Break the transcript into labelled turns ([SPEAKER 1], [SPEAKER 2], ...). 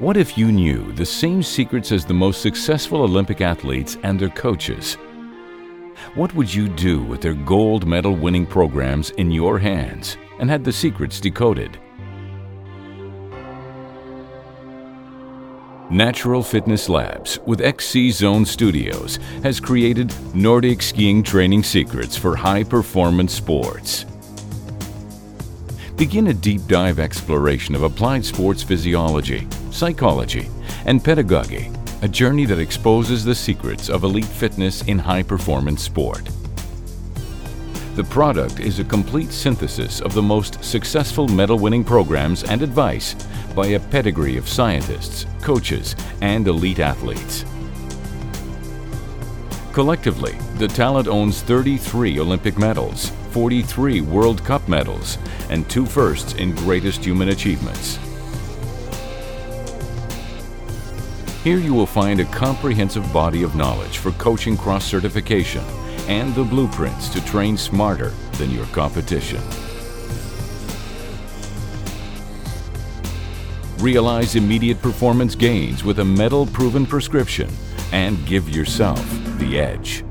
[SPEAKER 1] What if you knew the same secrets as the most successful Olympic athletes and their coaches? What would you do with their gold medal winning programs in your hands and had the secrets decoded? Natural Fitness Labs with XC Zone Studios has created Nordic skiing training secrets for high performance sports. Begin a deep dive exploration of applied sports physiology, psychology, and pedagogy, a journey that exposes the secrets of elite fitness in high performance sport. The product is a complete synthesis of the most successful medal winning programs and advice by a pedigree of scientists, coaches, and elite athletes. Collectively, the talent owns 33 Olympic medals, 43 World Cup medals, and two firsts in greatest human achievements. Here you will find a comprehensive body of knowledge for coaching cross certification and the blueprints to train smarter than your competition. Realize immediate performance gains with a medal proven prescription and give yourself the edge.